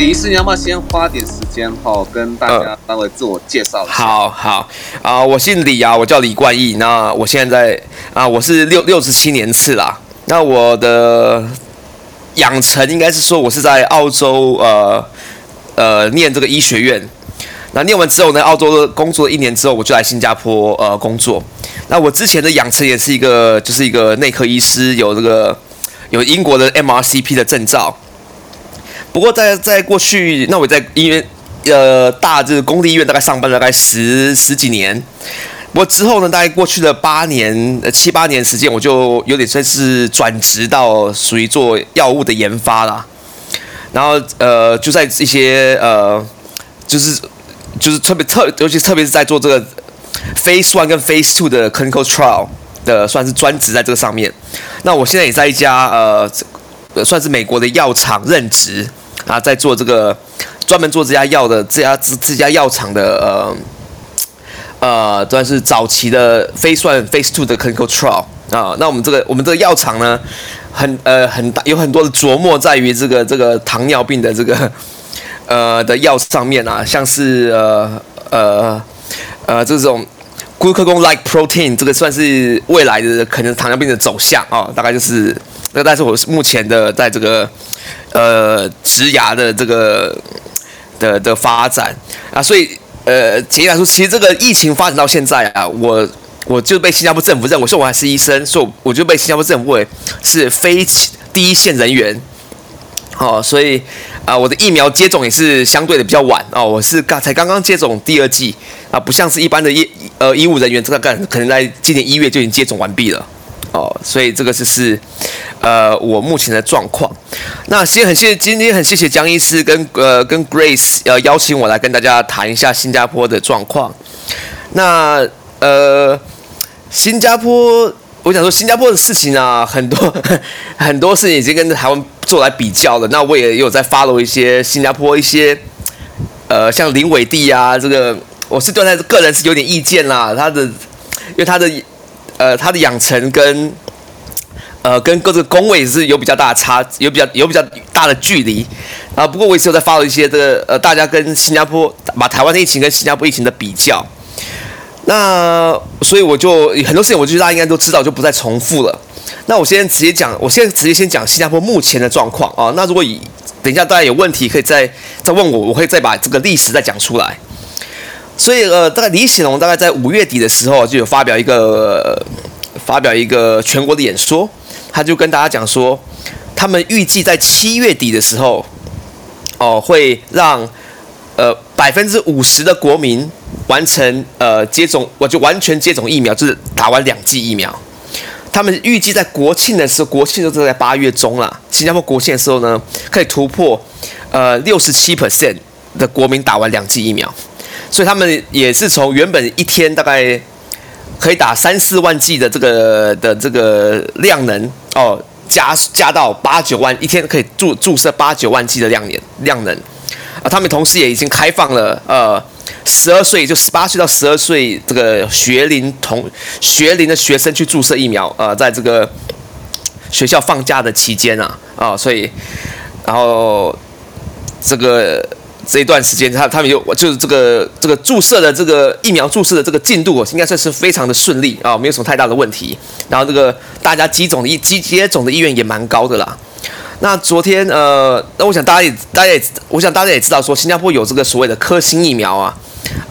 李医师，你要不要先花点时间哈，跟大家稍微自我介绍一下？好好啊、我姓李啊，我叫李冠毅。那我现在在啊、我是六六十七年次啦。那我的养成应该是说，我是在澳洲呃呃念这个医学院。那念完之后呢，澳洲的工作一年之后，我就来新加坡呃工作。那我之前的养成也是一个，就是一个内科医师，有这个有英国的 MRCP 的证照。不过在在过去，那我在医院呃大这个公立医院大概上班大概十十几年。不过之后呢，大概过去了八年呃七八年时间，我就有点算是转职到属于做药物的研发啦。然后呃就在一些呃就是就是特别特尤其特别是在做这个 Phase One 跟 Phase Two 的 Clinical Trial 的算是专职在这个上面。那我现在也在一家呃算是美国的药厂任职。啊，在做这个专门做这家药的这家这这家药厂的呃呃，算是早期的 Phase One Phase Two 的 Clinical Trial 啊。那我们这个我们这个药厂呢，很呃很大有很多的琢磨在于这个这个糖尿病的这个呃的药上面啊，像是呃呃呃这种 glucagon-like protein，这个算是未来的可能糖尿病的走向啊，大概就是那但是我目前的在这个。呃，植牙的这个的的发展啊，所以呃，简单来说，其实这个疫情发展到现在啊，我我就被新加坡政府认为，说我还是医生，所以我就被新加坡政府认为是非第一线人员。哦，所以啊，我的疫苗接种也是相对的比较晚哦，我是刚才刚刚接种第二剂啊，不像是一般的医呃医务人员，这个干可能在今年一月就已经接种完毕了。哦，所以这个就是，呃，我目前的状况。那先很谢谢今天很谢谢江医师跟呃跟 Grace 呃邀请我来跟大家谈一下新加坡的状况。那呃，新加坡，我想说新加坡的事情啊，很多 很多事情已经跟台湾做来比较了。那我也有在 follow 一些新加坡一些，呃，像林伟地啊，这个我是对他个人是有点意见啦，他的因为他的。呃，他的养成跟呃跟各个工位是有比较大的差，有比较有比较大的距离啊。不过我也是有在发了一些这个呃，大家跟新加坡把台湾的疫情跟新加坡疫情的比较。那所以我就很多事情，我觉得大家应该都知道，就不再重复了。那我先直接讲，我现在直接先讲新加坡目前的状况啊。那如果以等一下大家有问题，可以再再问我，我会再把这个历史再讲出来。所以呃，大概李显龙大概在五月底的时候就有发表一个、发表一个全国的演说，他就跟大家讲说，他们预计在七月底的时候，哦、会让呃百分之五十的国民完成呃接种，我就完全接种疫苗，就是打完两剂疫苗。他们预计在国庆的时候，国庆都是在八月中啦，新加坡国庆的时候呢，可以突破呃六十七 percent 的国民打完两剂疫苗。所以他们也是从原本一天大概可以打三四万剂的这个的这个量能哦，加加到八九万一天可以注注射八九万剂的量年量能啊。他们同时也已经开放了呃十二岁就十八岁到十二岁这个学龄同学龄的学生去注射疫苗呃，在这个学校放假的期间啊啊，所以然后这个。这一段时间，他他们有就是这个这个注射的这个疫苗注射的这个进度，应该算是非常的顺利啊，没有什么太大的问题。然后这个大家接种的意接接种的意愿也蛮高的啦。那昨天呃，那我想大家也大家也我想大家也知道说，新加坡有这个所谓的科兴疫苗啊，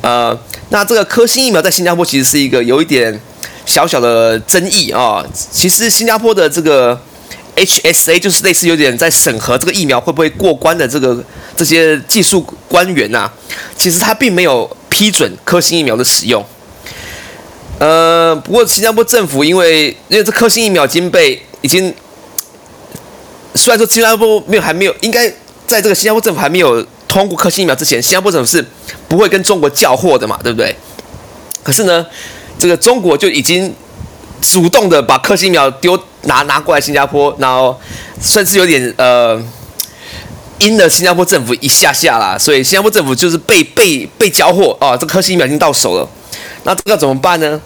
呃，那这个科兴疫苗在新加坡其实是一个有一点小小的争议啊。其实新加坡的这个。HSA 就是类似有点在审核这个疫苗会不会过关的这个这些技术官员呐、啊，其实他并没有批准科兴疫苗的使用。呃，不过新加坡政府因为因为这科兴疫苗已经被已经，虽然说新加坡没有还没有应该在这个新加坡政府还没有通过科兴疫苗之前，新加坡政府是不会跟中国交货的嘛，对不对？可是呢，这个中国就已经。主动的把科兴疫苗丢拿拿过来新加坡，然后算是有点呃阴了新加坡政府一下下啦，所以新加坡政府就是被被被交货啊，这科兴疫苗已经到手了，那这个怎么办呢？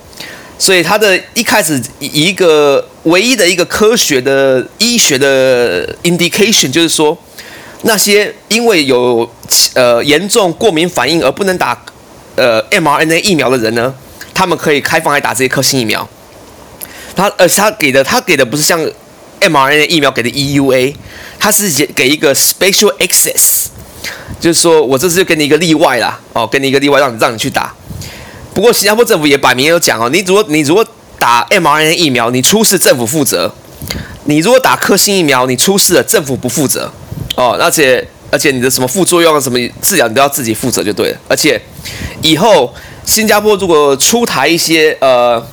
所以他的一开始以一个唯一的一个科学的医学的 indication 就是说，那些因为有呃严重过敏反应而不能打呃 mRNA 疫苗的人呢，他们可以开放来打这些科兴疫苗。他呃他给的他给的不是像 mRNA 疫苗给的 EUA，他是给一个 special access，就是说我这次就给你一个例外啦，哦，给你一个例外让你让你去打。不过新加坡政府也摆明有讲哦，你如果你如果打 mRNA 疫苗，你出事政府负责；你如果打科兴疫苗，你出事了政府不负责。哦，而且而且你的什么副作用啊，什么治疗你都要自己负责就对了。而且以后新加坡如果出台一些呃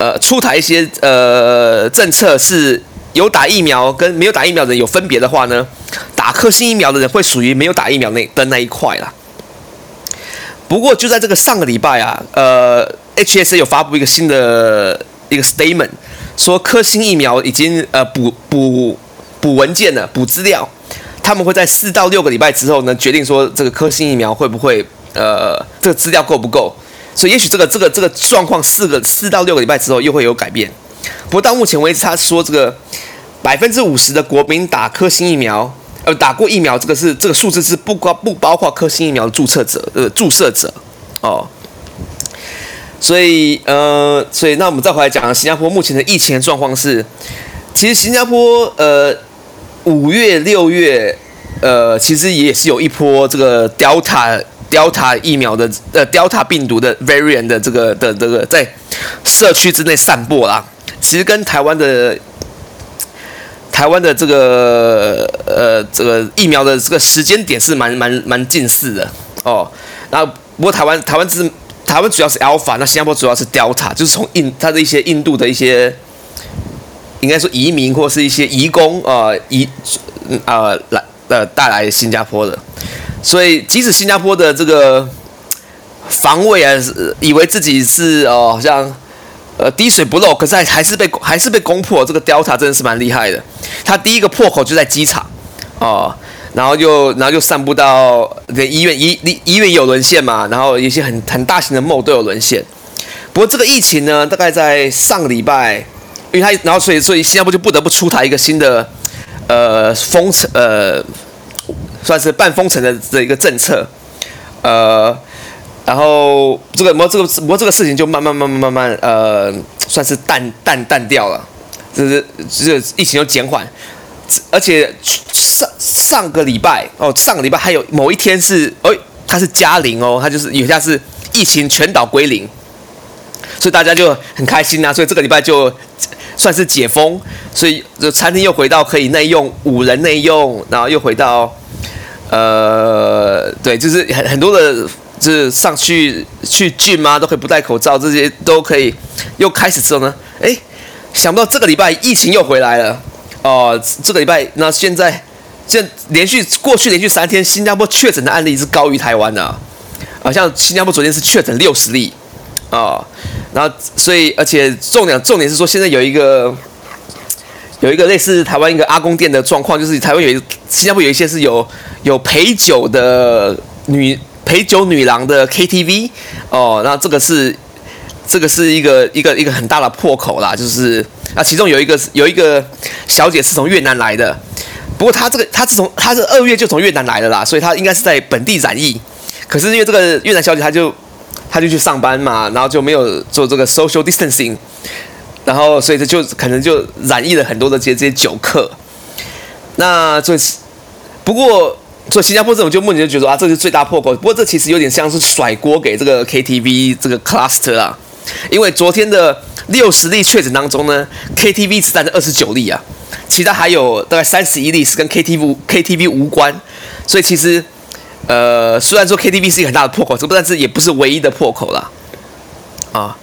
呃出台一些呃政策，是有打疫苗跟没有打疫苗的人有分别的话呢，打科兴疫苗的人会属于没有打疫苗那的那一块啦。不过就在这个上个礼拜啊，呃，HSA 有发布一个新的一个 statement，说科兴疫苗已经呃补补补文件了，补资料。他们会在四到六个礼拜之后呢，决定说这个科兴疫苗会不会呃，这个资料够不够？所以也许这个这个这个状况四个四到六个礼拜之后又会有改变。不过到目前为止，他说这个百分之五十的国民打科兴疫苗，呃，打过疫苗，这个是这个数字是不包不包括科兴疫苗的注册者呃注射者哦。所以呃，所以那我们再回来讲新加坡目前的疫情的状况是，其实新加坡呃。五月、六月，呃，其实也是有一波这个 Delta Delta 疫苗的呃 Delta 病毒的 variant 的这个的这个在社区之内散播啦。其实跟台湾的台湾的这个呃这个疫苗的这个时间点是蛮蛮蛮近似的哦。那不过台湾台湾是台湾主要是 Alpha，那新加坡主要是 Delta，就是从印它的一些印度的一些。应该说移民或是一些移工呃移呃来呃带来新加坡的，所以即使新加坡的这个防卫啊，以为自己是哦、好像呃滴水不漏，可是还还是被还是被攻破。这个 Delta 真的是蛮厉害的，它第一个破口就在机场哦、然后就然后就散布到连医院医医院有沦陷嘛，然后一些很很大型的 mall 都有沦陷。不过这个疫情呢，大概在上个礼拜。因为他，然后所以所以新加坡就不得不出台一个新的，呃封城呃，算是半封城的这一个政策，呃，然后这个不过这个不过这个事情就慢慢慢慢慢慢呃，算是淡淡淡掉了，就是这个疫情又减缓，而且上上个礼拜哦，上个礼拜还有某一天是哎，它是加零哦，它就是有下是疫情全岛归零，所以大家就很开心呐，所以这个礼拜就。算是解封，所以这餐厅又回到可以内用五人内用，然后又回到，呃，对，就是很很多的，就是上去去聚嘛，都可以不戴口罩，这些都可以又开始之后呢，哎，想不到这个礼拜疫情又回来了，哦、这个礼拜那现在现连续过去连续三天，新加坡确诊的案例是高于台湾的，好像新加坡昨天是确诊六十例，啊、然后，所以，而且重点重点是说，现在有一个有一个类似台湾一个阿公店的状况，就是台湾有一新加坡有一些是有有陪酒的女陪酒女郎的 KTV 哦，那这个是这个是一个一个一个很大的破口啦，就是啊，其中有一个有一个小姐是从越南来的，不过她这个她是从她是二月就从越南来的啦，所以她应该是在本地染疫，可是因为这个越南小姐她就。他就去上班嘛，然后就没有做这个 social distancing，然后所以他就可能就染疫了很多的这些这些酒客。那这不过，所以新加坡这种就目前就觉得啊，这是最大破口。不过这其实有点像是甩锅给这个 KTV 这个 cluster 啊，因为昨天的六十例确诊当中呢，KTV 只占了二十九例啊，其他还有大概三十一例是跟 KTV KTV 无关，所以其实。呃，虽然说 KTV 是一个很大的破口，这不但是也不是唯一的破口啦。啊。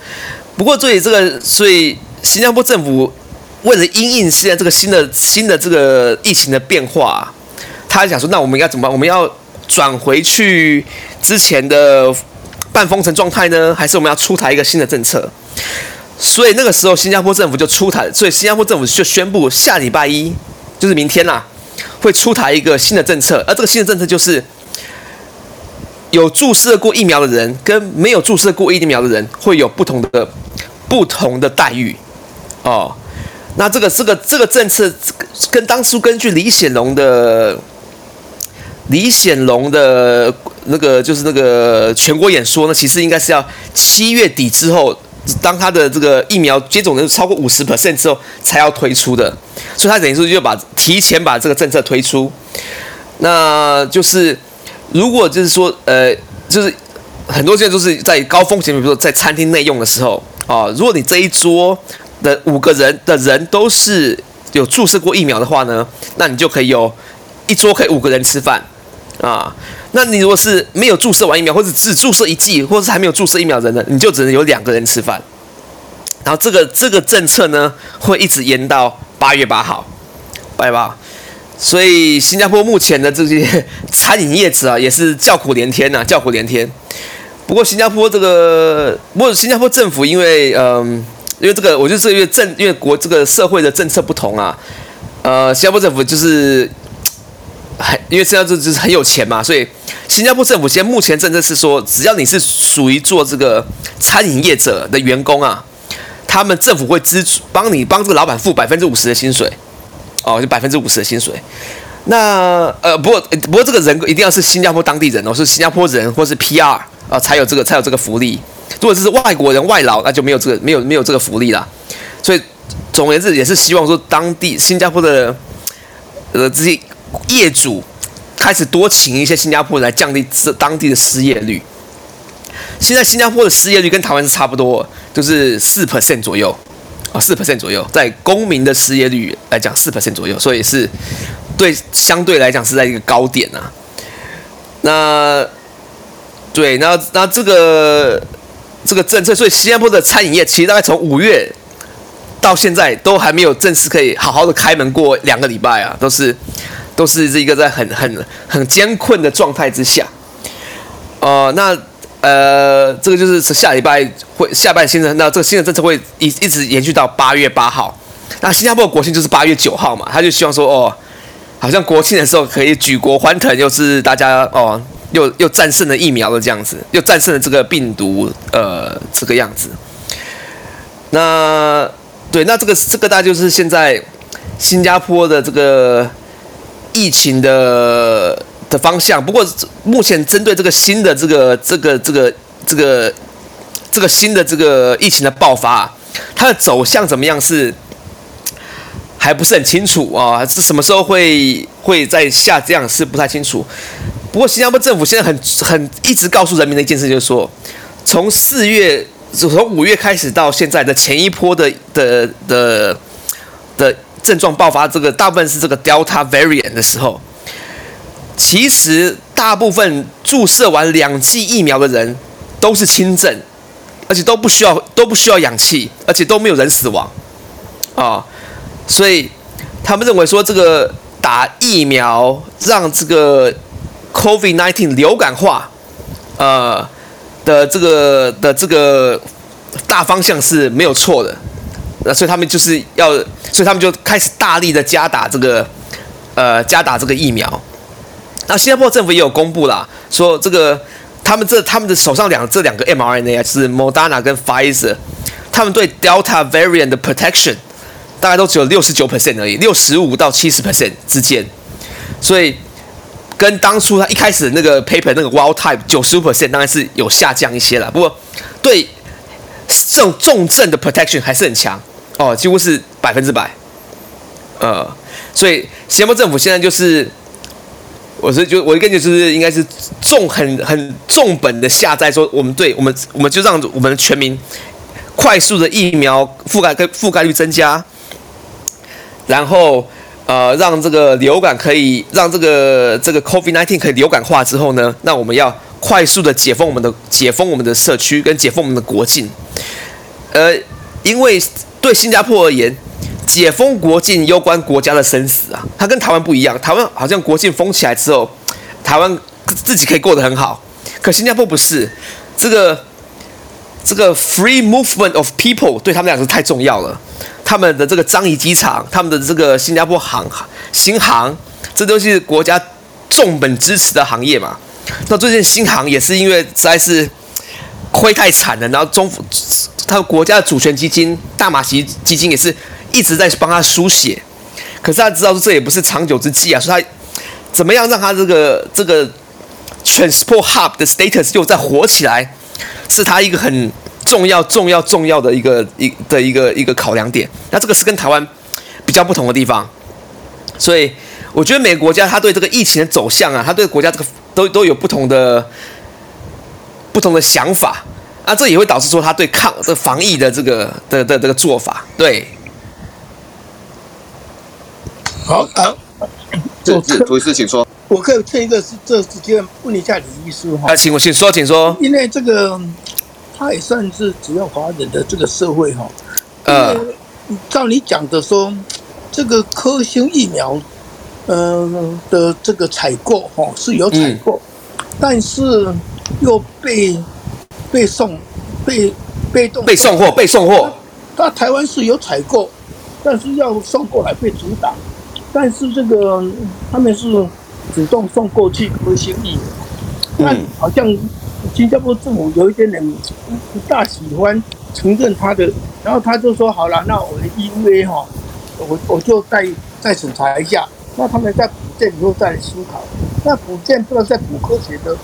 不过，所以这个，所以新加坡政府为了因应现在这个新的新的这个疫情的变化，他想说，那我们应该怎么办？我们要转回去之前的半封城状态呢，还是我们要出台一个新的政策？所以那个时候，新加坡政府就出台，所以新加坡政府就宣布下礼拜一，就是明天啦，会出台一个新的政策，而这个新的政策就是。有注射过疫苗的人跟没有注射过疫苗的人会有不同的不同的待遇哦。那这个这个这个政策跟当初根据李显龙的李显龙的那个就是那个全国演说呢，其实应该是要七月底之后，当他的这个疫苗接种人数超过五十 percent 之后才要推出的，所以他等于说就把提前把这个政策推出。那就是如果就是说呃，就是很多现在都是在高风险，比如说在餐厅内用的时候啊，如果你这一桌的五个人的人都是有注射过疫苗的话呢，那你就可以有一桌可以五个人吃饭。啊，那你如果是没有注射完疫苗，或者只注射一剂，或者是还没有注射疫苗的人呢，你就只能有两个人吃饭。然后这个这个政策呢，会一直延到八月八号，八月八号。所以新加坡目前的这些 餐饮业者啊，也是叫苦连天呐、叫苦连天。不过新加坡这个，不过新加坡政府因为嗯、因为这个，我觉得这个因为政，因为国这个社会的政策不同啊，呃，新加坡政府就是。很，因为现在这就是很有钱嘛，所以新加坡政府现在目前政策是说，只要你是属于做这个餐饮业者的员工啊，他们政府会资助帮你帮这个老板付百分之五十的薪水，哦，就百分之五十的薪水。那呃，不过不过这个人一定要是新加坡当地人哦，是新加坡人或是 PR 啊，才有这个才有这个福利。如果这是外国人外劳，那就没有这个没有没有这个福利了。所以总而言之，也是希望说当地新加坡的呃这些。业主开始多请一些新加坡人来降低这当地的失业率。现在新加坡的失业率跟台湾是差不多，就是四 percent 左右四 percent 左右，在公民的失业率来讲四 percent 左右，所以是对相对来讲是在一个高点啊。那对，那那这个这个政策，所以新加坡的餐饮业其实大概从五月到现在都还没有正式可以好好的开门过两个礼拜啊，都是。都是这一个在很很很艰困的状态之下，呃，那呃，这个就是下礼拜会下半新的，那这个新的政策会一一直延续到八月八号。那新加坡国庆就是八月九号嘛，他就希望说，哦，好像国庆的时候可以举国欢腾，又是大家哦，又又战胜了疫苗的这样子，又战胜了这个病毒，呃，这个样子。那对，那这个这个大概就是现在新加坡的这个。疫情的的方向，不过目前针对这个新的这个这个这个这个这个新的这个疫情的爆发，它的走向怎么样是还不是很清楚啊？是什么时候会会再下降是不太清楚。不过新加坡政府现在很很一直告诉人民的一件事就是说，从四月从五月开始到现在的前一波的的的的。症状爆发，这个大部分是这个 Delta variant 的时候，其实大部分注射完两剂疫苗的人都是轻症，而且都不需要都不需要氧气，而且都没有人死亡啊，所以他们认为说这个打疫苗让这个 COVID-19 流感化，呃的这个的这个大方向是没有错的。那所以他们就是要，所以他们就开始大力的加打这个，呃，加打这个疫苗。那新加坡政府也有公布啦，说这个他们这他们的手上两这两个 mRNA 啊，是 Moderna 跟 Pfizer，他们对 Delta variant 的 protection 大概都只有六十九 percent 而已，六十五到七十 percent 之间。所以跟当初他一开始那个 paper 那个 wild type 九十五 percent 当然是有下降一些了。不过对这种重症的 protection 还是很强。哦，几乎是百分之百，呃，所以新加坡政府现在就是，我是就我的感觉就是应该是重很很重本的下在说，我们对我们我们就让我们的全民快速的疫苗覆盖跟覆盖率增加，然后呃让这个流感可以让这个这个 COVID-19 可以流感化之后呢，那我们要快速的解封我们的解封我们的社区跟解封我们的国境，呃，因为。对新加坡而言，解封国境攸关国家的生死啊！它跟台湾不一样，台湾好像国境封起来之后，台湾自己可以过得很好。可新加坡不是，这个这个 free movement of people 对他们来说太重要了。他们的这个樟宜机场，他们的这个新加坡航新航，这都是国家重本支持的行业嘛。那最近新航也是因为实在是亏太惨了，然后中。他国家的主权基金大马旗基金也是一直在帮他输血，可是他知道说这也不是长久之计啊，说他怎么样让他这个这个 transport hub 的 status 又再火起来，是他一个很重要、重要、重要的一个一的一个一个考量点。那这个是跟台湾比较不同的地方，所以我觉得每个国家他对这个疫情的走向啊，他对国家这个都都有不同的不同的想法啊，这也会导致说他对抗这防疫的这个的的这个做法，对。好啊，这这涂医师，请说。我可以趁一个是这时间问一下李医师哈。啊，请我请说，请说。因为这个，他也算是主要华人的这个社会哈。呃，照你讲的说，这个科兴疫苗，嗯的这个采购哈是有采购，嗯、但是又被被送被被动被送货被送货。那台湾是有采购，但是要送过来被阻挡。但是这个他们是主动送过去科兴疫苗，那好像新加坡政府有一点点不大喜欢承认他的，然后他就说好了，那我的 EUA 哈，我我就再再审查一下，那他们在补件以后再来思考，那补件不知道在补科学的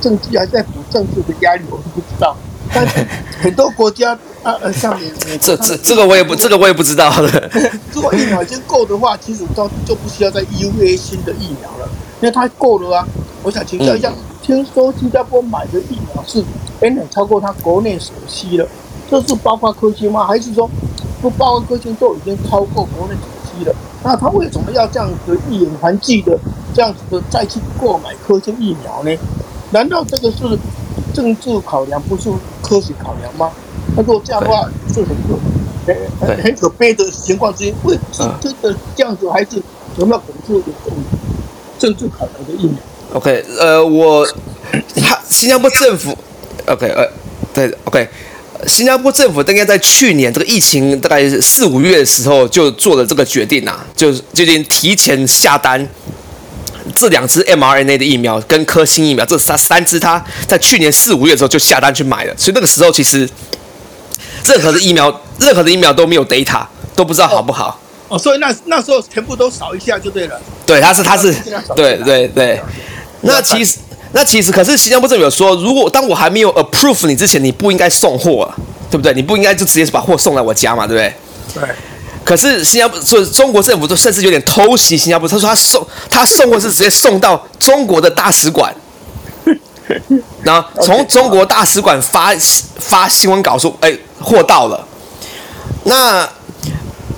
证据，还是在补政治的压力，我都不知道。但是很多国家啊呃，像美国，这这这个我也不这个我也不知道了。如果疫苗已经够的话，其实都就不需要再 EUA 新的疫苗了，因为它够了啊。我想请教一下，嗯、听说新加坡买的疫苗是远远超过它国内所需的，这是包括科兴吗？还是说不包括科兴都已经超过国内所需了？那他为什么要这样子一言还记的这样子的再去购买科兴疫苗呢？难道这个是？政治考量不是科学考量吗？他说这样的话是很可很很可悲的情况之一。会是真的这样子，还是有没有可能是有政治考量的疫苗？OK，呃，我他新加坡政府，OK，呃，对，OK，新加坡政府应该在去年这个疫情大概四五月的时候就做了这个决定呐、啊，就决定提前下单。这两支 mRNA 的疫苗跟科兴疫苗，这三三支，他在去年四五月的时候就下单去买了，所以那个时候其实任何的疫苗，任何的疫苗都没有 data，都不知道好不好。哦，所以那那时候全部都扫一下就对了。对，他是他是，对对对。那其实那其实可是新加坡政府有说，如果当我还没有 approve 你之前，你不应该送货啊，对不对？你不应该就直接把货送来我家嘛，对不对？对。可是新加坡，所以中国政府都甚至有点偷袭新加坡。他说他送他送货是直接送到中国的大使馆，然后从中国大使馆发发新闻稿说：“哎，货到了。”那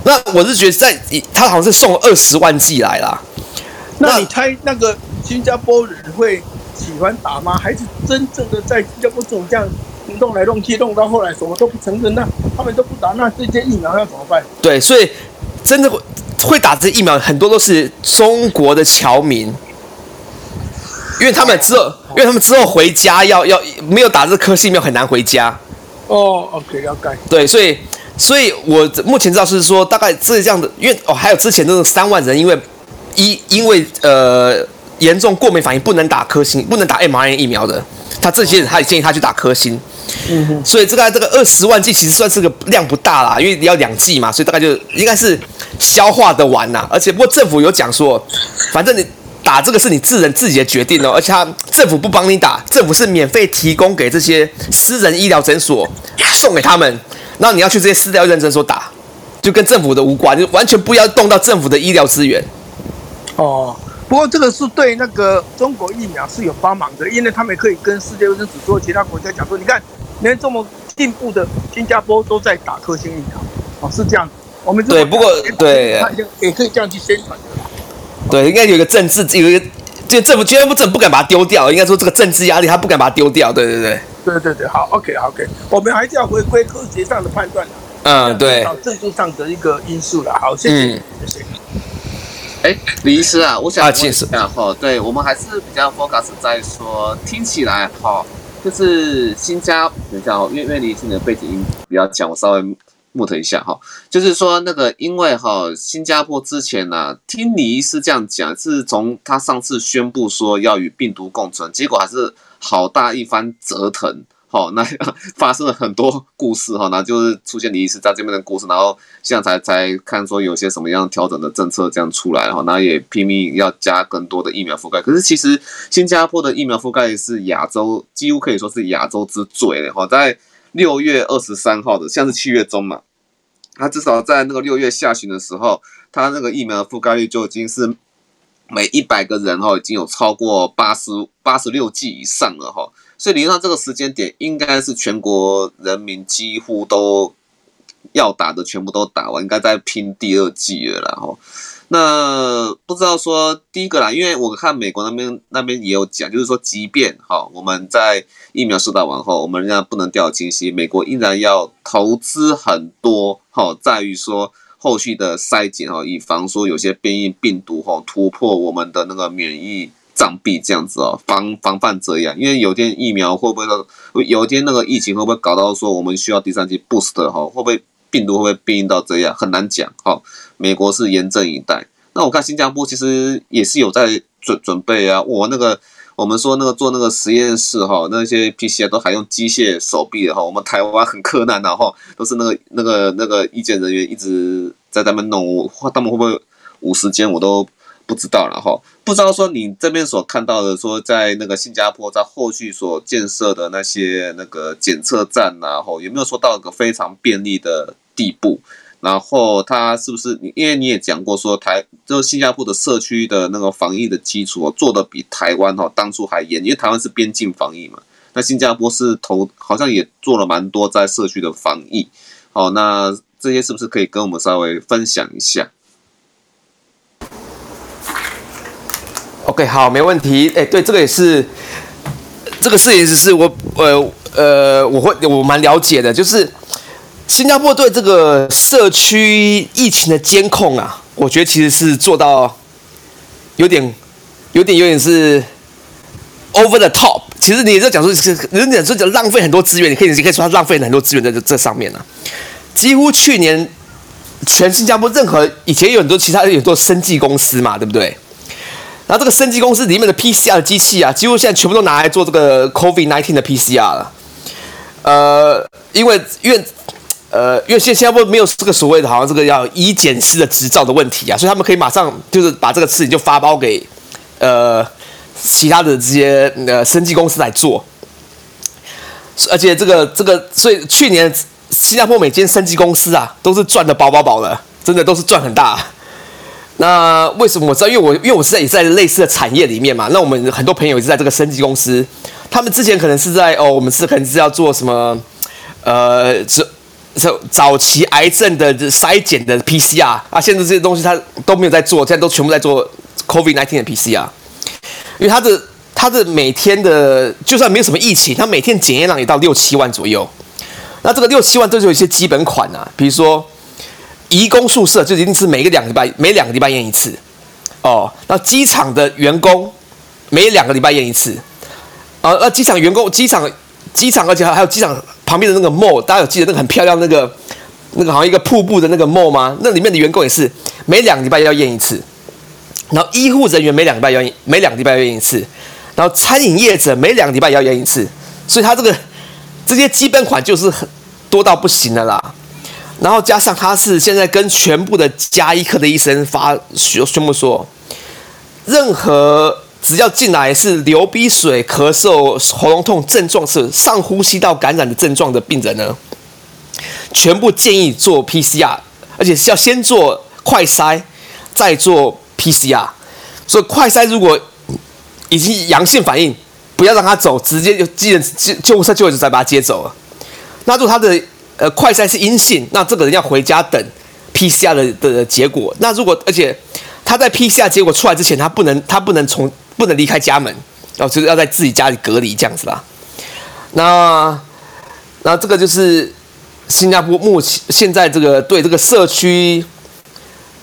那我是觉得在他好像是送了二十万剂来啦。那你猜那个新加坡人会喜欢打吗？还是真正的在新加坡这种这样？弄来弄去，弄到后来什么都不承认，那他们都不打，那这些疫苗要怎么办？对，所以真的会会打这疫苗，很多都是中国的侨民，因为他们之后，因为他们之后回家要要没有打这科兴疫苗很难回家。哦，OK，了解。对，所以所以我目前知道是说，大概是这样的，因为哦，还有之前那种三万人，因为一因为呃严重过敏反应不能打科兴，不能打 mRNA 疫苗的，他这些人他也建议他去打科兴。嗯哼，所以这个这个二十万剂其实算是个量不大啦，因为你要两剂嘛，所以大概就应该是消化的完啦。而且不过政府有讲说，反正你打这个是你自人自己的决定哦，而且他政府不帮你打，政府是免费提供给这些私人医疗诊所送给他们，然后你要去这些私疗认证所打，就跟政府的无关，就完全不要动到政府的医疗资源。哦。不过这个是对那个中国疫苗是有帮忙的，因为他们可以跟世界卫生组织或其他国家讲说，你看连这么进步的新加坡都在打科兴疫苗，哦，是这样。我们对，不过对也可以这样去宣传的。对，应该有一个政治，有一个这政府今天不政不敢把它丢掉，应该说这个政治压力他不敢把它丢掉。对对对，对对对，好，OK OK，我们还是要回归科学上的判断的。嗯，对，政治上的一个因素了。好，谢谢，谢谢。哎，李医师啊，我想问一下哈，对我们还是比较 focus 在说，听起来哈，就是新加，等一下哦，因为因为李医生的背景音比较强，我稍微 mute 一下哈，就是说那个，因为哈，新加坡之前呢、啊，听李医师这样讲，是从他上次宣布说要与病毒共存，结果还是好大一番折腾，好，那发生了很多故事哈，那就是出现李医师在这边的故事，然后现在才才看说有些什么样调整的政策这样出来哈，那也拼命要加更多的疫苗覆盖。可是其实新加坡的疫苗覆盖是亚洲几乎可以说是亚洲之最的哈，在六月二十三号的，像是七月中嘛，他至少在那个六月下旬的时候，他那个疫苗的覆盖率就已经是每一百个人哈，已经有超过八十八十六剂以上了哈。所以理论上这个时间点应该是全国人民几乎都要打的全部都打完，应该在拼第二剂了啦。吼，那不知道说第一个啦，因为我看美国那边那边也有讲，就是说即便哈我们在疫苗施打完后，我们仍然不能掉以轻心，美国依然要投资很多哈，在于说后续的筛检哈，以防说有些变异病毒哈突破我们的那个免疫。障壁这样子哦，防防范这样，因为有天疫苗会不会，有天那个疫情会不会搞到说我们需要第三剂 boost 哈，会不会病毒会不会变异到这样，很难讲哈。美国是严阵以待，那我看新加坡其实也是有在准准备啊。我那个我们说那个做那个实验室哈，那些 PCR 都还用机械手臂的哈，我们台湾很困难的哈，都是那个那个那个医检人员一直在他们弄，他们会不会五十间我都。不知道了哈，不知道说你这边所看到的，说在那个新加坡在后续所建设的那些那个检测站然后有没有说到一个非常便利的地步？然后它是不是你？因为你也讲过说台就新加坡的社区的那个防疫的基础做的比台湾哈当初还严，因为台湾是边境防疫嘛，那新加坡是投好像也做了蛮多在社区的防疫。好，那这些是不是可以跟我们稍微分享一下？OK，好，没问题。哎，对，这个也是，这个事情是我，呃，呃，我会我蛮了解的，就是新加坡对这个社区疫情的监控啊，我觉得其实是做到有点、有点、有点是 over the top。其实你这讲说是，人家说讲浪费很多资源，你可以你可以说他浪费很多资源在这这上面呢、啊。几乎去年全新加坡任何以前有很多其他有很多生技公司嘛，对不对？然后这个生技公司里面的 PCR 机器啊，几乎现在全部都拿来做这个 COVID-19 的 PCR 了。呃，因为因为呃，因为现新加坡没有这个所谓的，好像这个要医检师的执照的问题啊，所以他们可以马上就是把这个事情就发包给呃其他的这些呃生技公司来做。而且这个这个，所以去年新加坡每间生技公司啊，都是赚的饱饱饱的，真的都是赚很大。那为什么我知道？因为我因为我是在也是在类似的产业里面嘛。那我们很多朋友也是在这个生技公司，他们之前可能是在哦，我们是可能是要做什么呃，这这早期癌症的筛检的 PCR 啊，现在这些东西他都没有在做，现在都全部在做 COVID-19 的 PCR。因为他的他的每天的就算没有什么疫情，他每天检验量也到六七万左右。那这个六七万都是有一些基本款啊，比如说。移工宿舍就一定是每个两个礼拜，每两个礼拜验一次，哦。那机场的员工每两个礼拜验一次，啊，那，机场员工，机场，机场，而且还有机场旁边的那个 mall，大家有记得那个很漂亮那个那个好像一个瀑布的那个 mall 吗？那里面的员工也是每两个礼拜要验一次。然后医护人员每两个礼拜要验，每两个礼拜要验一次。然后餐饮业者每两个礼拜要验一次。所以他这个这些基本款就是很多到不行的啦。然后加上他是现在跟全部的家医科的医生发宣宣布说，任何只要进来是流鼻水、咳嗽、喉咙痛症状是上呼吸道感染的症状的病人呢，全部建议做 PCR，而且是要先做快筛，再做 PCR。所以快筛如果已经阳性反应，不要让他走，直接就急诊救救护车就会再把他接走了。那如果他的呃，快筛是阴性，那这个人要回家等 PCR 的的结果。那如果而且他在 PCR 结果出来之前，他不能他不能从不能离开家门，哦，就是要在自己家里隔离这样子啦。那那这个就是新加坡目前现在这个对这个社区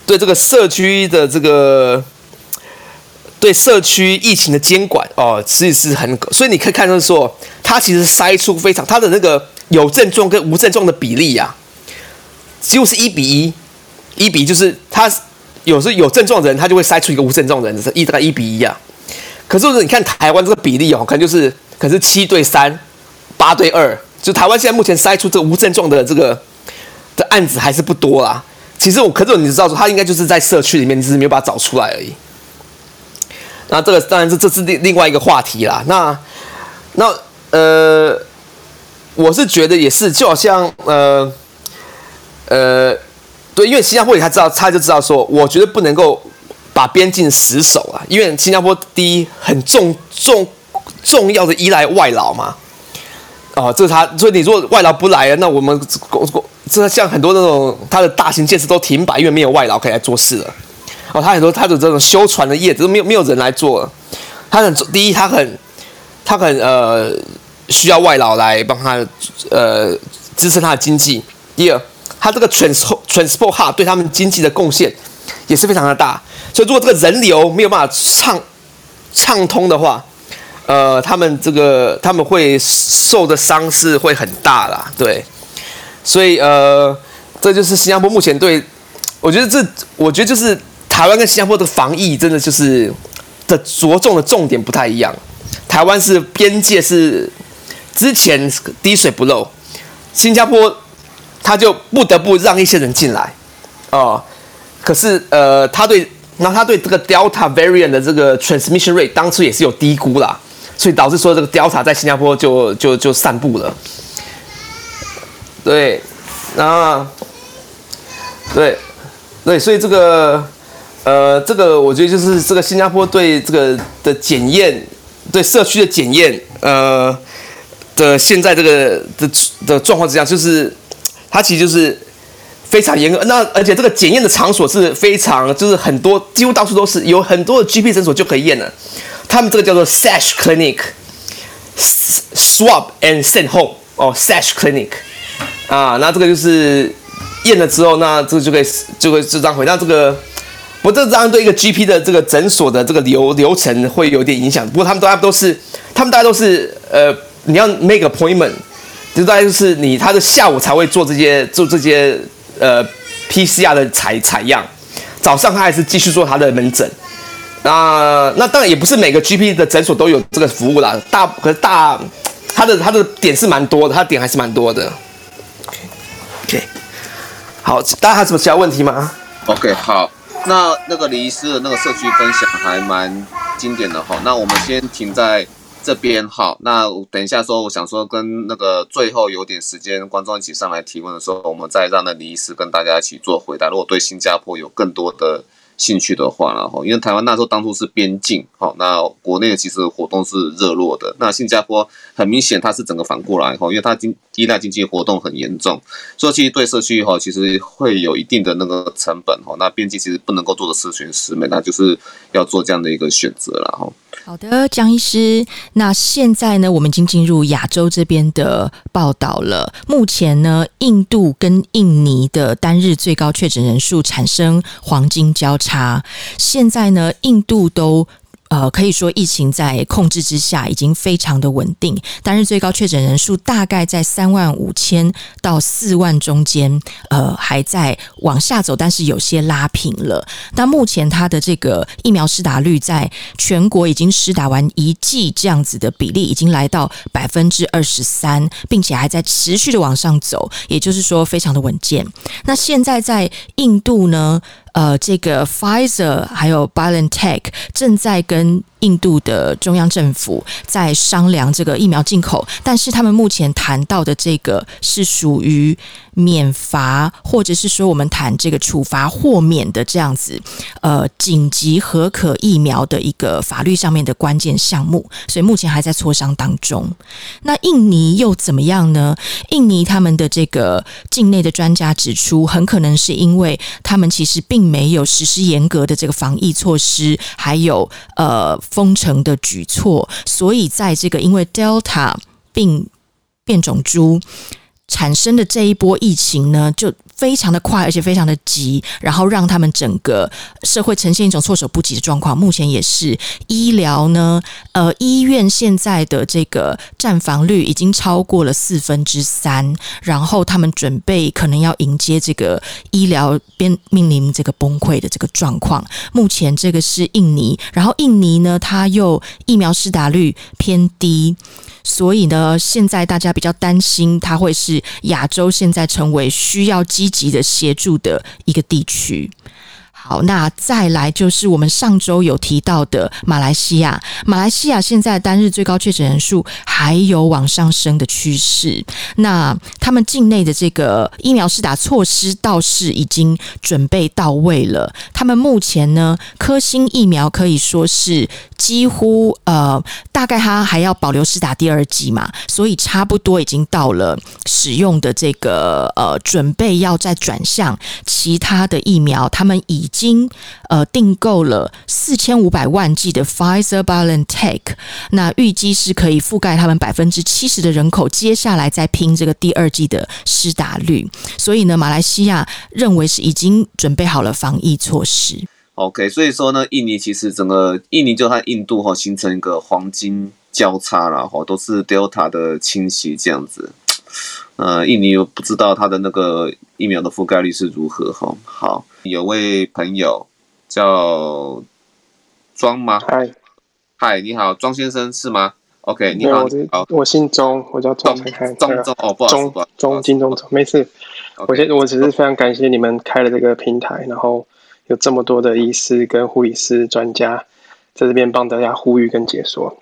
对这个社区的这个对社区疫情的监管哦，其实是很，所以你可以看到说，他其实筛出非常他的那个。有症状跟无症状的比例呀、啊，几乎是一比一，一比就是他有时候有症状的人，他就会筛出一个无症状的人，是一大概一比一啊。可是你看台湾这个比例哦，可能就是可是七对三，八八对二，就台湾现在目前筛出这个无症状的这个的案子还是不多啦。其实我可是你知道说，他应该就是在社区里面，只是没有把它找出来而已。那这个当然是这是另另外一个话题啦。那那呃，我是觉得也是，就好像呃呃，对，因为新加坡他知道，他就知道说，我觉得不能够把边境死守啊，因为新加坡第一很重重重要的依赖外劳嘛。哦，这是他，所以你如果外劳不来了，那我们这像很多那种他的大型建设都停摆，因为没有外劳可以来做事了。哦，他很多他的这种修船的业都没有没有人来做了。他很第一，他很他很呃需要外劳来帮他呃支撑他的经济。第二，他这个 trans transport hub 对他们经济的贡献也是非常的大。所以如果这个人流没有办法畅畅通的话，呃，他们这个他们会受的伤势会很大啦，对。所以呃，这就是新加坡目前对，我觉得这我觉得就是。台湾跟新加坡的防疫真的就是的着重的重点不太一样。台湾是边界是之前滴水不漏，新加坡他就不得不让一些人进来哦。可是呃，他对那他对这个 Delta variant 的这个 transmission rate 当初也是有低估啦，所以导致说这个 Delta 在新加坡就就就散布了。对，那对对，所以这个。呃，这个我觉得就是这个新加坡对这个的检验，对社区的检验，呃的现在这个的的状况之下，就是它其实就是非常严格。那而且这个检验的场所是非常，就是很多几乎到处都是有很多的 GP 诊所就可以验了。他们这个叫做 SASH Clinic Swap and Send Home 哦，SASH Clinic 啊，那这个就是验了之后，那这个就可以就会这张回，那这个。不，这张对一个 GP 的这个诊所的这个流流程会有点影响。不过他们大家都是，他们大家都是，呃，你要 make appointment，就大概就是你他的下午才会做这些做这些呃 PCR 的采采样，早上他还是继续做他的门诊。那那当然也不是每个 GP 的诊所都有这个服务啦，大可是大他的他的点是蛮多的，他点还是蛮多的。OK，好，大家还有什么其他问题吗？OK，好。那那个李医师的那个社区分享还蛮经典的哈，那我们先停在这边好。那等一下说，我想说跟那个最后有点时间，观众一起上来提问的时候，我们再让那李医师跟大家一起做回答。如果对新加坡有更多的兴趣的话，然后因为台湾那时候当初是边境，好，那国内其实活动是热络的。那新加坡很明显它是整个反过来，哈，因为它经依赖经济活动很严重，所以其实对社区哈，其实会有一定的那个成本，哈。那边境其实不能够做的十全十美，那就是要做这样的一个选择了，哈。好的，江医师。那现在呢，我们已经进入亚洲这边的报道了。目前呢，印度跟印尼的单日最高确诊人数产生黄金交叉。差现在呢，印度都。呃，可以说疫情在控制之下，已经非常的稳定。单日最高确诊人数大概在三万五千到四万中间，呃，还在往下走，但是有些拉平了。那目前它的这个疫苗施打率，在全国已经施打完一剂这样子的比例，已经来到百分之二十三，并且还在持续的往上走，也就是说非常的稳健。那现在在印度呢？呃，这个 Pfizer 还有 BioNTech 正在跟印度的中央政府在商量这个疫苗进口，但是他们目前谈到的这个是属于免罚，或者是说我们谈这个处罚豁免的这样子，呃，紧急核可疫苗的一个法律上面的关键项目，所以目前还在磋商当中。那印尼又怎么样呢？印尼他们的这个境内的专家指出，很可能是因为他们其实并没有实施严格的这个防疫措施，还有呃。封城的举措，所以在这个因为 Delta 病变种株产生的这一波疫情呢，就。非常的快，而且非常的急，然后让他们整个社会呈现一种措手不及的状况。目前也是医疗呢，呃，医院现在的这个占房率已经超过了四分之三，然后他们准备可能要迎接这个医疗边面临这个崩溃的这个状况。目前这个是印尼，然后印尼呢，它又疫苗施打率偏低。所以呢，现在大家比较担心，它会是亚洲现在成为需要积极的协助的一个地区。好，那再来就是我们上周有提到的马来西亚。马来西亚现在单日最高确诊人数还有往上升的趋势。那他们境内的这个疫苗施打措施倒是已经准备到位了。他们目前呢，科兴疫苗可以说是几乎呃，大概他还要保留施打第二剂嘛，所以差不多已经到了使用的这个呃，准备要再转向其他的疫苗。他们已经呃订购了四千五百万剂的 Pfizer BioNTech，那预计是可以覆盖他们百分之七十的人口。接下来再拼这个第二剂的施打率，所以呢，马来西亚认为是已经准备好了防疫措施。OK，所以说呢，印尼其实整个印尼就和印度哈形成一个黄金交叉了哈，都是 Delta 的侵袭这样子。呃，印尼又不知道它的那个疫苗的覆盖率是如何哈。好。有位朋友叫庄吗？嗨，嗨，你好，庄先生是吗？OK，你好，我好，我姓钟，我叫庄才开，钟钟哦，不好意思，钟钟金钟钟，没事。Okay. 我先，我只是非常感谢你们开了这个平台，然后有这么多的医师跟护理师专家在这边帮大家呼吁跟解说。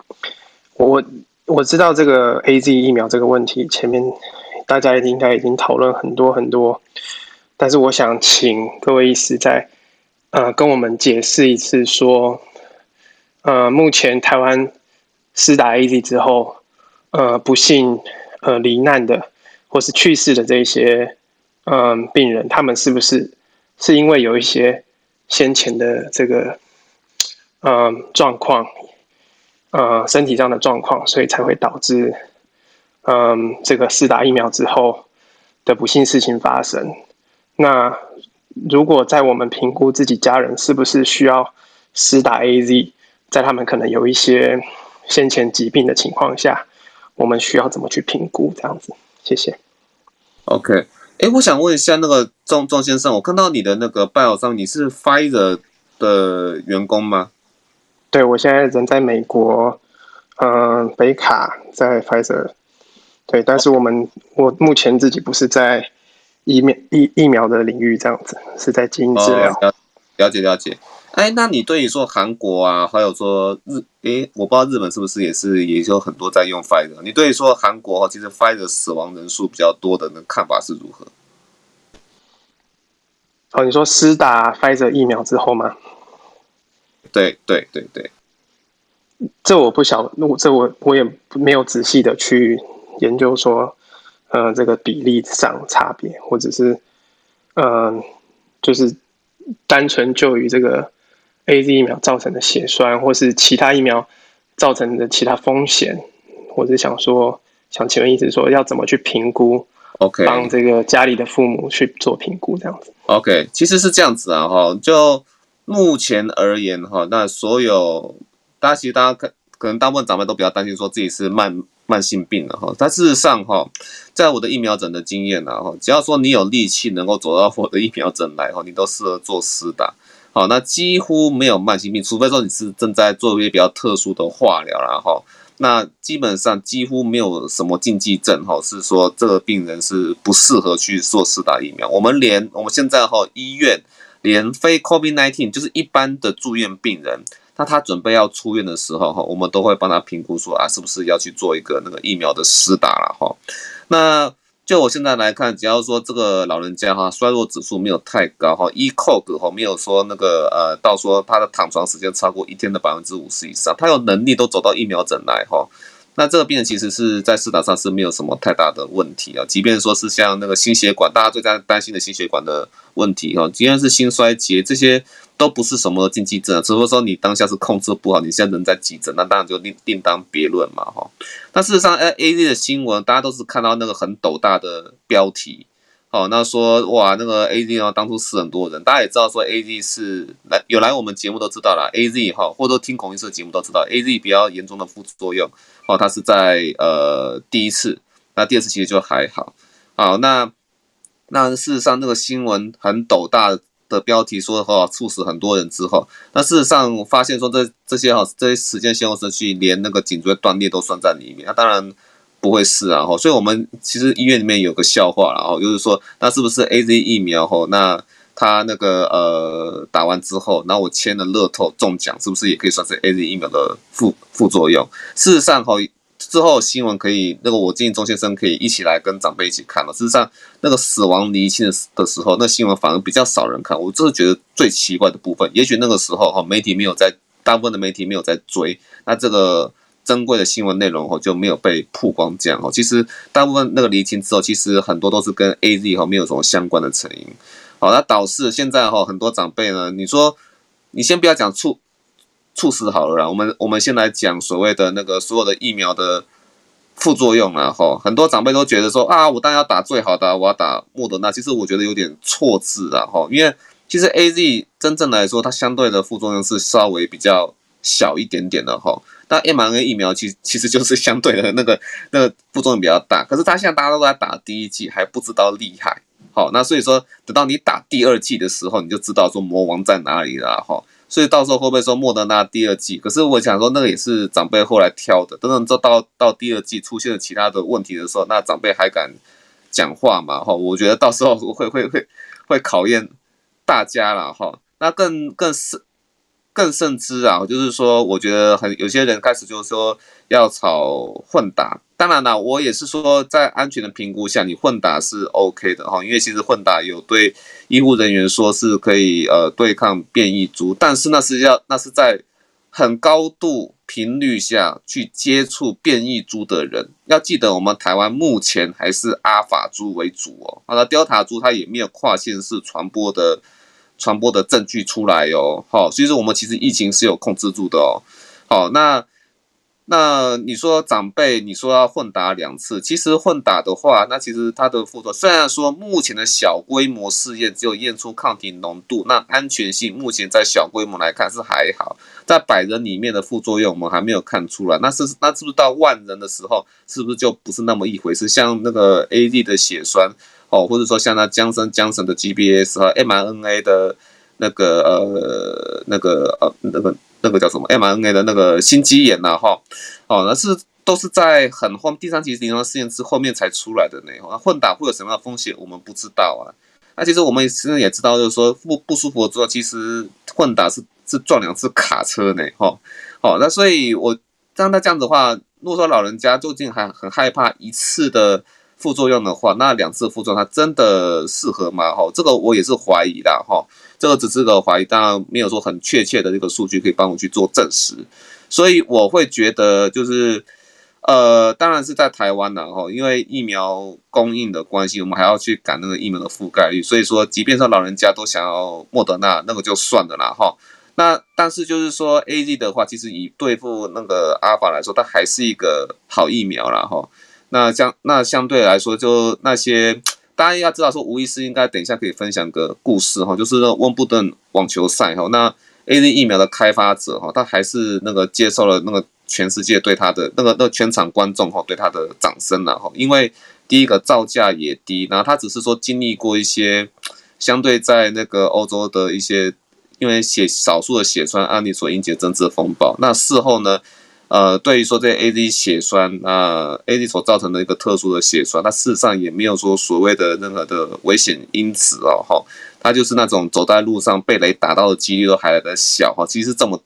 我我知道这个 AZ 疫苗这个问题，前面大家应该已经讨论很多很多。但是我想请各位医师再呃跟我们解释一次，说呃目前台湾施打 AZ 之后，呃不幸呃罹难的或是去世的这些嗯、病人，他们是不是是因为有一些先前的这个呃状况，呃身体上的状况，所以才会导致嗯、这个施打疫苗之后的不幸事情发生？那如果在我们评估自己家人是不是需要施打 AZ，在他们可能有一些先前疾病的情况下，我们需要怎么去评估？这样子，谢谢。OK，哎、欸，我想问一下那个庄庄先生，我看到你的那个 bio 上，你是 Pfizer 的员工吗？对，我现在人在美国，嗯、呃，北卡在 Pfizer，对，但是我们我目前自己不是在。疫苗疫疫苗的领域这样子是在基因治疗。哦，了解了解。哎，那你对于说韩国啊，还有说日，哎，我不知道日本是不是也是也有很多在用 Pfizer。你对于说韩国其实 Pfizer 死亡人数比较多的那看法是如何？哦，你说施打 Pfizer 疫苗之后吗？对对对对，这我不晓，我这我我也没有仔细的去研究说。呃，这个比例上差别，或者是，呃，就是单纯就于这个 AZ 疫苗造成的血栓，或是其他疫苗造成的其他风险，我是想说，想请问意思说，要怎么去评估？OK，帮这个家里的父母去做评估，这样子。OK，其实是这样子啊，哈，就目前而言，哈，那所有大家其实大家可可能大部分长辈都比较担心，说自己是慢。慢性病了哈，但事实上哈，在我的疫苗诊的经验呢哈，只要说你有力气能够走到我的疫苗诊来哈，你都适合做施打。好，那几乎没有慢性病，除非说你是正在做一些比较特殊的化疗然后，那基本上几乎没有什么禁忌症哈，是说这个病人是不适合去做施打疫苗。我们连我们现在哈医院连非 COVID-19 就是一般的住院病人。那他准备要出院的时候，哈，我们都会帮他评估说啊，是不是要去做一个那个疫苗的施打了，哈。那就我现在来看，只要说这个老人家哈衰弱指数没有太高，哈，ECOG 哈没有说那个呃，到说他的躺床时间超过一天的百分之五十以上，他有能力都走到疫苗诊来，哈。那这个病人其实是在市场上是没有什么太大的问题啊，即便说是像那个心血管，大家最担担心的心血管的问题哈，即便是心衰竭，这些都不是什么禁忌症，只不过说你当下是控制不好，你现在人在急诊，那当然就另另当别论嘛哈。那事实上，哎，AZ 的新闻大家都是看到那个很斗大的标题。哦，那说哇，那个 A Z 呢，当初死很多人，大家也知道说 A Z 是来有来我们节目都知道了，A Z 哈，或者说听孔医师的节目都知道 A Z 比较严重的副作用，哦，它是在呃第一次，那第二次其实就还好，好，那那事实上那个新闻很斗大的标题说的话猝死很多人之后，那事实上发现说这这些哈这些时间先后顺序连那个颈椎断裂都算在里面，那当然不会是啊哈，所以我们其实医院里面有个笑话然后就是说那是不是 AZ 疫苗哈那他那个呃打完之后，然后我签了乐透中奖，是不是也可以算是 AZ 疫苗的副副作用？事实上哈。之后新闻可以，那个我建议钟先生可以一起来跟长辈一起看了。事实上，那个死亡离亲的的时候，那新闻反而比较少人看。我这是觉得最奇怪的部分。也许那个时候哈，媒体没有在，大部分的媒体没有在追，那这个珍贵的新闻内容哈就没有被曝光。这样哈，其实大部分那个离亲之后，其实很多都是跟 AZ 哈没有什么相关的成因。好，那导致现在哈很多长辈呢，你说你先不要讲猝。猝死好了啦，我们我们先来讲所谓的那个所有的疫苗的副作用啊，吼，很多长辈都觉得说啊，我当然要打最好的，我要打莫德纳。其实我觉得有点错字啊，吼，因为其实 AZ 真正来说，它相对的副作用是稍微比较小一点点的，吼。那 mRNA 疫苗其其实就是相对的那个那个副作用比较大，可是它现在大家都在打第一剂，还不知道厉害，好，那所以说等到你打第二剂的时候，你就知道说魔王在哪里了，吼。所以到时候会不会说莫德纳第二季？可是我想说，那个也是长辈后来挑的。等等，这到到第二季出现了其他的问题的时候，那长辈还敢讲话嘛？哈，我觉得到时候会会会会考验大家了哈。那更更是。更甚之啊，就是说，我觉得很有些人开始就是说要炒混打。当然了，我也是说，在安全的评估下，你混打是 OK 的哈，因为其实混打有对医护人员说是可以呃对抗变异株，但是那是要那是在很高度频率下去接触变异株的人。要记得，我们台湾目前还是阿法株为主哦，好了，Delta 株它也没有跨线式传播的。传播的证据出来哦，好，所以说我们其实疫情是有控制住的哦，好，那那你说长辈，你说要混打两次，其实混打的话，那其实它的副作用，虽然说目前的小规模试验只有验出抗体浓度，那安全性目前在小规模来看是还好，在百人里面的副作用我们还没有看出来，那是那是不是到万人的时候，是不是就不是那么一回事？像那个 A D 的血栓。哦，或者说像那江森江森的 GBS 和 mRNA 的那个呃那个呃那个那个叫什么 mRNA 的那个心肌炎呐哈，哦那是都是在很后第三期临床试验之后面才出来的呢。那混打会有什么样的风险，我们不知道啊。那其实我们现在也知道，就是说不不舒服之后，其实混打是是撞两次卡车呢。哈，哦，那所以我让他这样子的话，如果说老人家究竟还很害怕一次的。副作用的话，那两次副作用它真的适合吗？哈，这个我也是怀疑的哈，这个只是个怀疑，当然没有说很确切的这个数据可以帮我去做证实，所以我会觉得就是，呃，当然是在台湾呢哈，因为疫苗供应的关系，我们还要去赶那个疫苗的覆盖率，所以说，即便说老人家都想要莫德纳，那个就算了啦哈。那但是就是说，AZ 的话，其实以对付那个阿法来说，它还是一个好疫苗啦哈。那相那相对来说，就那些大家要知道说，吴医师应该等一下可以分享个故事哈，就是那温布顿网球赛哈，那 AZ 疫苗的开发者哈，他还是那个接受了那个全世界对他的那个那个全场观众哈对他的掌声了哈，因为第一个造价也低，然后他只是说经历过一些相对在那个欧洲的一些因为血少数的血栓案例所引起的政治风暴，那事后呢？呃，对于说这 AZ 血栓，那 AZ 所造成的一个特殊的血栓，它事实上也没有说所谓的任何的危险因子哦，哈，它就是那种走在路上被雷打到的几率都还来得小哈，其实这么，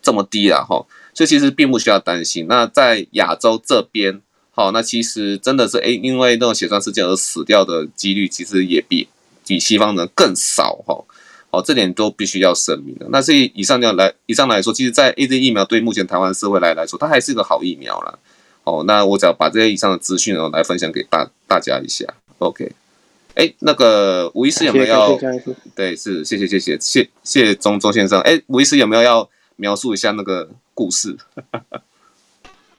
这么低啊哈，所以其实并不需要担心。那在亚洲这边，好，那其实真的是诶，因为那种血栓事件而死掉的几率，其实也比比西方人更少哈。哦，这点都必须要声明的。那所以以上这样来，以上来说，其实，在 AZ 疫苗对目前台湾社会来来说，它还是一个好疫苗啦。哦，那我只要把这些以上的资讯呢来分享给大大家一下。OK，哎，那个吴医师有没有要？对，是谢谢谢谢谢谢钟钟先生。哎，吴医师有没有要描述一下那个故事？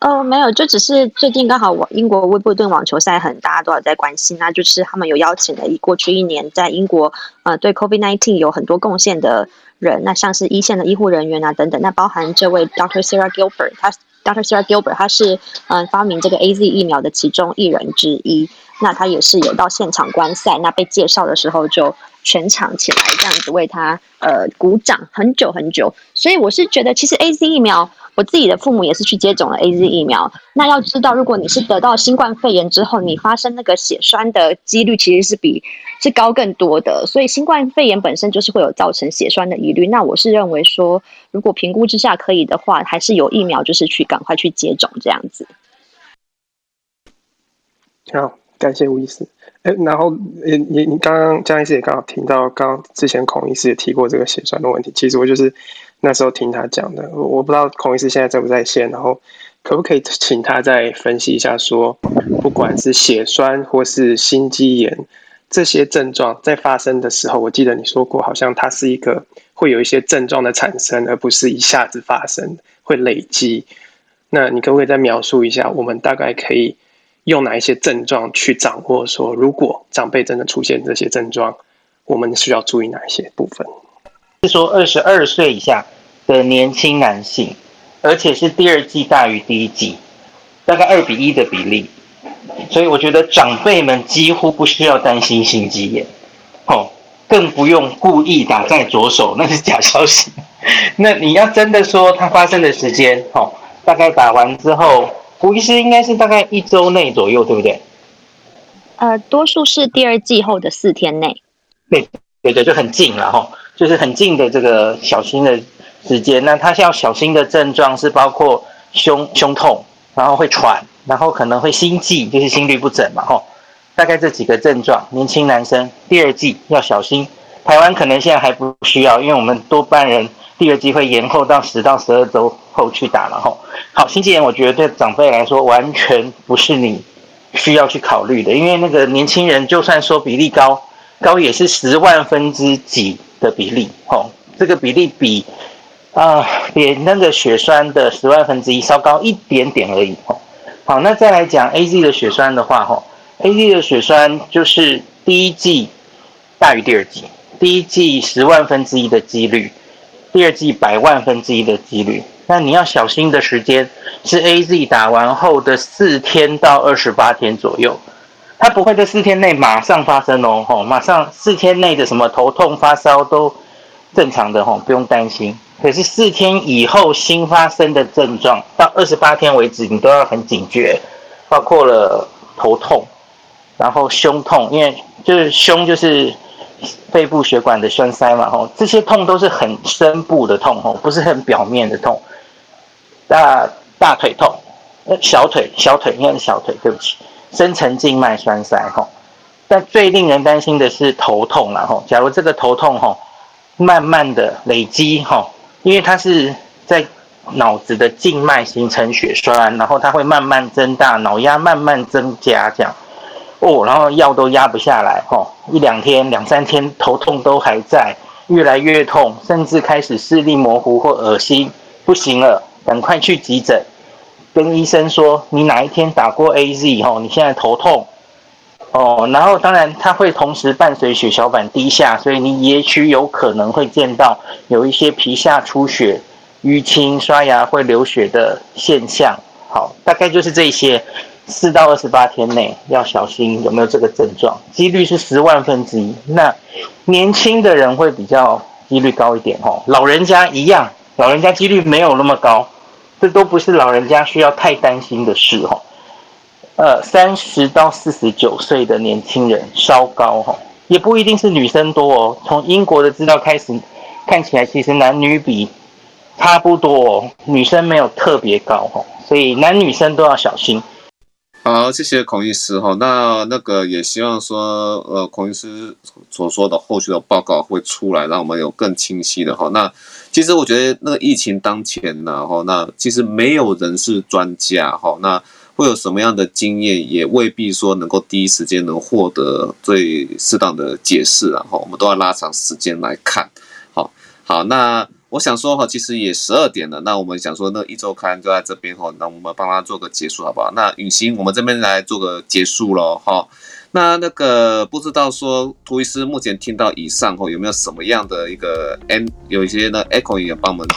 哦，没有，就只是最近刚好我英国温布顿网球赛很，大家都有在关心，那就是他们有邀请了一过去一年在英国呃对 COVID-19 有很多贡献的人，那像是一线的医护人员啊等等，那包含这位 Dr. Sarah Gilbert，他 Dr. Sarah Gilbert 他是嗯、呃、发明这个 AZ 疫苗的其中一人之一，那他也是有到现场观赛，那被介绍的时候就全场起来这样子为他呃鼓掌很久很久。所以我是觉得，其实 AZ 疫苗，我自己的父母也是去接种了 AZ 疫苗。那要知道，如果你是得到新冠肺炎之后，你发生那个血栓的几率其实是比是高更多的。所以新冠肺炎本身就是会有造成血栓的疑虑。那我是认为说，如果评估之下可以的话，还是有疫苗就是去赶快去接种这样子。好，感谢吴医师。哎，然后你你你刚刚江医师也刚好听到，刚刚之前孔医师也提过这个血栓的问题。其实我就是那时候听他讲的，我不知道孔医师现在在不在线，然后可不可以请他再分析一下说，说不管是血栓或是心肌炎这些症状在发生的时候，我记得你说过，好像它是一个会有一些症状的产生，而不是一下子发生，会累积。那你可不可以再描述一下，我们大概可以？用哪一些症状去掌握？说如果长辈真的出现这些症状，我们需要注意哪一些部分？是说二十二岁以下的年轻男性，而且是第二季大于第一季，大概二比一的比例。所以我觉得长辈们几乎不需要担心心肌炎，哦，更不用故意打在左手，那是假消息。那你要真的说它发生的时间，哦，大概打完之后。胡医师应该是大概一周内左右，对不对？呃，多数是第二季后的四天内。对对对，就很近了哈，就是很近的这个小心的时间。那他要小心的症状是包括胸胸痛，然后会喘，然后可能会心悸，就是心律不整嘛哈。大概这几个症状，年轻男生第二剂要小心。台湾可能现在还不需要，因为我们多半人第二剂会延后到十到十二周后去打了哈。好，心肌炎我觉得对长辈来说完全不是你需要去考虑的，因为那个年轻人就算说比例高，高也是十万分之几的比例，哦，这个比例比啊、比那个血栓的十万分之一稍高一点点而已，哦，好，那再来讲 AZ 的血栓的话，哈，AZ 的血栓就是第一剂大于第二剂，第一剂十万分之一的几率，第二剂百万分之一的几率。那你要小心的时间是 AZ 打完后的四天到二十八天左右，它不会在四天内马上发生哦，吼，马上四天内的什么头痛、发烧都正常的吼，不用担心。可是四天以后新发生的症状，到二十八天为止，你都要很警觉，包括了头痛，然后胸痛，因为就是胸就是。肺部血管的栓塞嘛，吼，这些痛都是很深部的痛，吼，不是很表面的痛。大大腿痛，小腿小腿应该是小腿，对不起，深层静脉栓塞，吼。但最令人担心的是头痛了，吼。假如这个头痛，吼，慢慢的累积，吼，因为它是在脑子的静脉形成血栓，然后它会慢慢增大，脑压慢慢增加，这样。哦，然后药都压不下来，吼、哦，一两天、两三天头痛都还在，越来越痛，甚至开始视力模糊或恶心，不行了，赶快去急诊，跟医生说你哪一天打过 AZ，吼、哦，你现在头痛，哦，然后当然它会同时伴随血小板低下，所以你也许有可能会见到有一些皮下出血、淤青、刷牙会流血的现象，好，大概就是这些。四到二十八天内要小心有没有这个症状，几率是十万分之一。那年轻的人会比较几率高一点哦，老人家一样，老人家几率没有那么高，这都不是老人家需要太担心的事哦。呃，三十到四十九岁的年轻人稍高哦，也不一定是女生多哦。从英国的资料开始看起来，其实男女比差不多哦，女生没有特别高哦，所以男女生都要小心。好，谢谢孔医师哈。那那个也希望说，呃，孔医师所说的后续的报告会出来，让我们有更清晰的哈。那其实我觉得那个疫情当前呢，哈，那其实没有人是专家哈。那会有什么样的经验，也未必说能够第一时间能获得最适当的解释然后，我们都要拉长时间来看。好，好，那。我想说哈，其实也十二点了，那我们想说那一周刊就在这边哈，那我们帮他做个结束好不好？那允兴，我们这边来做个结束了哈。那那个不知道说涂医师目前听到以上后有没有什么样的一个 N 有一些呢 echo 也帮我们。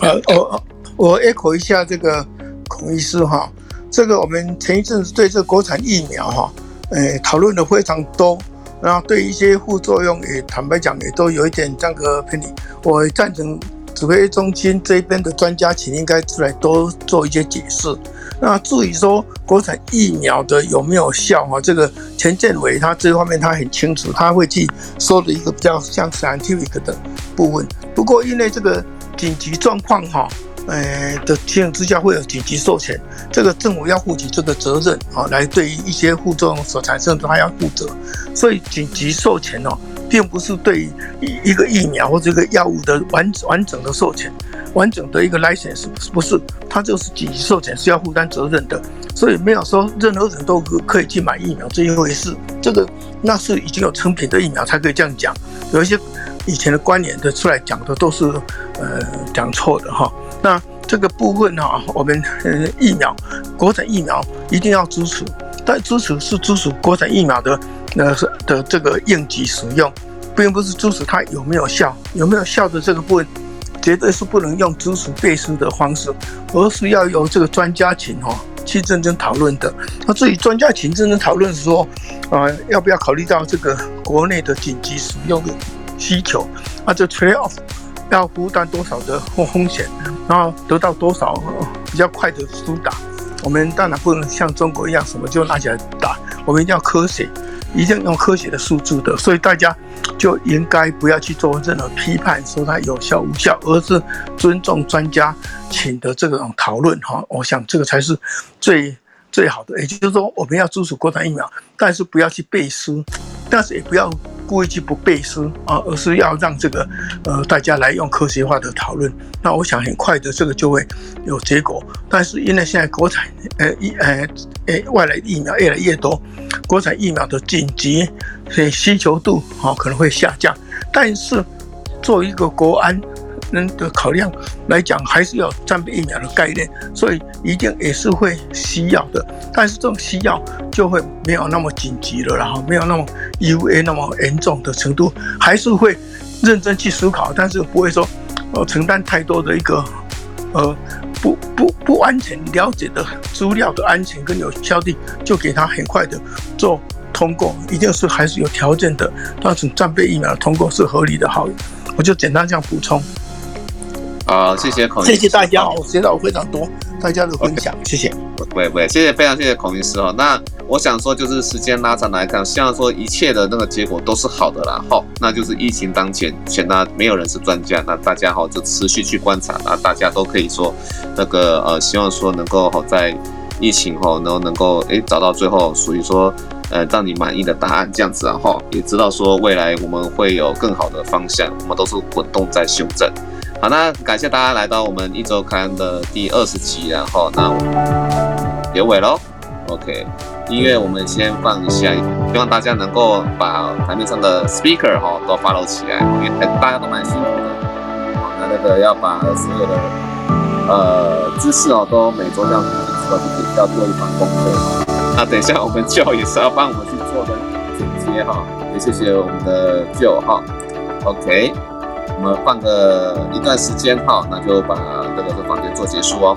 呃，我我 echo 一下这个孔医师哈，这个我们前一阵子对这国产疫苗哈，诶讨论的非常多。那对一些副作用也坦白讲也都有一点这个偏离。我赞成指挥中心这边的专家请应该出来多做一些解释。那至于说国产疫苗的有没有效哈？这个钱建伟他这方面他很清楚，他会去说的一个比较像 scientific 的部分。不过因为这个紧急状况哈。呃的情形之下会有紧急授权，这个政府要负起这个责任啊，来对于一些副作用所产生的他要负责，所以紧急授权哦，并不是对一一个疫苗或者一个药物的完完整的授权，完整的一个 license 不是，它就是紧急授权是要负担责任的，所以没有说任何人都可可以去买疫苗这一回事，这个那是已经有成品的疫苗才可以这样讲，有一些以前的官员的出来讲的都是呃讲错的哈。那这个部分哈，我们疫苗，国产疫苗一定要支持，但支持是支持国产疫苗的那呃的这个应急使用，并不是支持它有没有效，有没有效的这个部分，绝对是不能用支持背书的方式，而是要由这个专家群哈去认真讨论的。那至于专家群认真讨论说，啊要不要考虑到这个国内的紧急使用的需求，啊这 trade off。要负担多少的风险，然后得到多少比较快的施打？我们当然不能像中国一样，什么就拿起来打。我们一定要科学，一定要用科学的数字的。所以大家就应该不要去做任何批判，说它有效无效，而是尊重专家请的这种讨论。哈，我想这个才是最最好的。也就是说，我们要支持国产疫苗，但是不要去背书，但是也不要。故意去不背书啊，而是要让这个呃大家来用科学化的讨论。那我想很快的这个就会有结果。但是因为现在国产呃疫呃呃外来疫苗越来越多，国产疫苗的紧急所以需求度啊可能会下降。但是作为一个国安。人的考量来讲，还是要战备疫苗的概念，所以一定也是会需要的。但是这种需要就会没有那么紧急了，然后没有那么 U A 那么严重的程度，还是会认真去思考，但是不会说呃承担太多的一个呃不不不完全了解的资料的安全跟有效率，就给他很快的做通过，一定是还是有条件的。那种战备疫苗通过是合理的，好，我就简单这样补充。好，谢谢孔医师。谢谢大家，我学到非常多，大家的分享，Okay. 谢谢。不会不，谢谢非常谢谢孔医师哦。那我想说，就是时间拉长来看，希望说一切的那个结果都是好的啦。好，那就是疫情当前，前呢没有人是专家，那大家好就持续去观察，那大家都可以说那个呃，希望说能够好在疫情后能能够诶找到最后属于说呃让你满意的答案这样子啊哈，也知道说未来我们会有更好的方向，我们都是滚动在修正。好，那感谢大家来到我们一周刊的第二十集，然后那我们结尾喽。OK，音乐我们先放一下，希望大家能够把台面上的 speaker 哈都 follow 起来，因为大家都蛮辛苦的。好，那那个要把所有的呃知识哦都每周这样子知道，就是要做一番功课。那等一下我们 Joe 也是要帮我们去做的剪接哈，也谢谢我们的 Joe 哈。OK。我们放个一段时间哈，那就把这个房间做结束哦。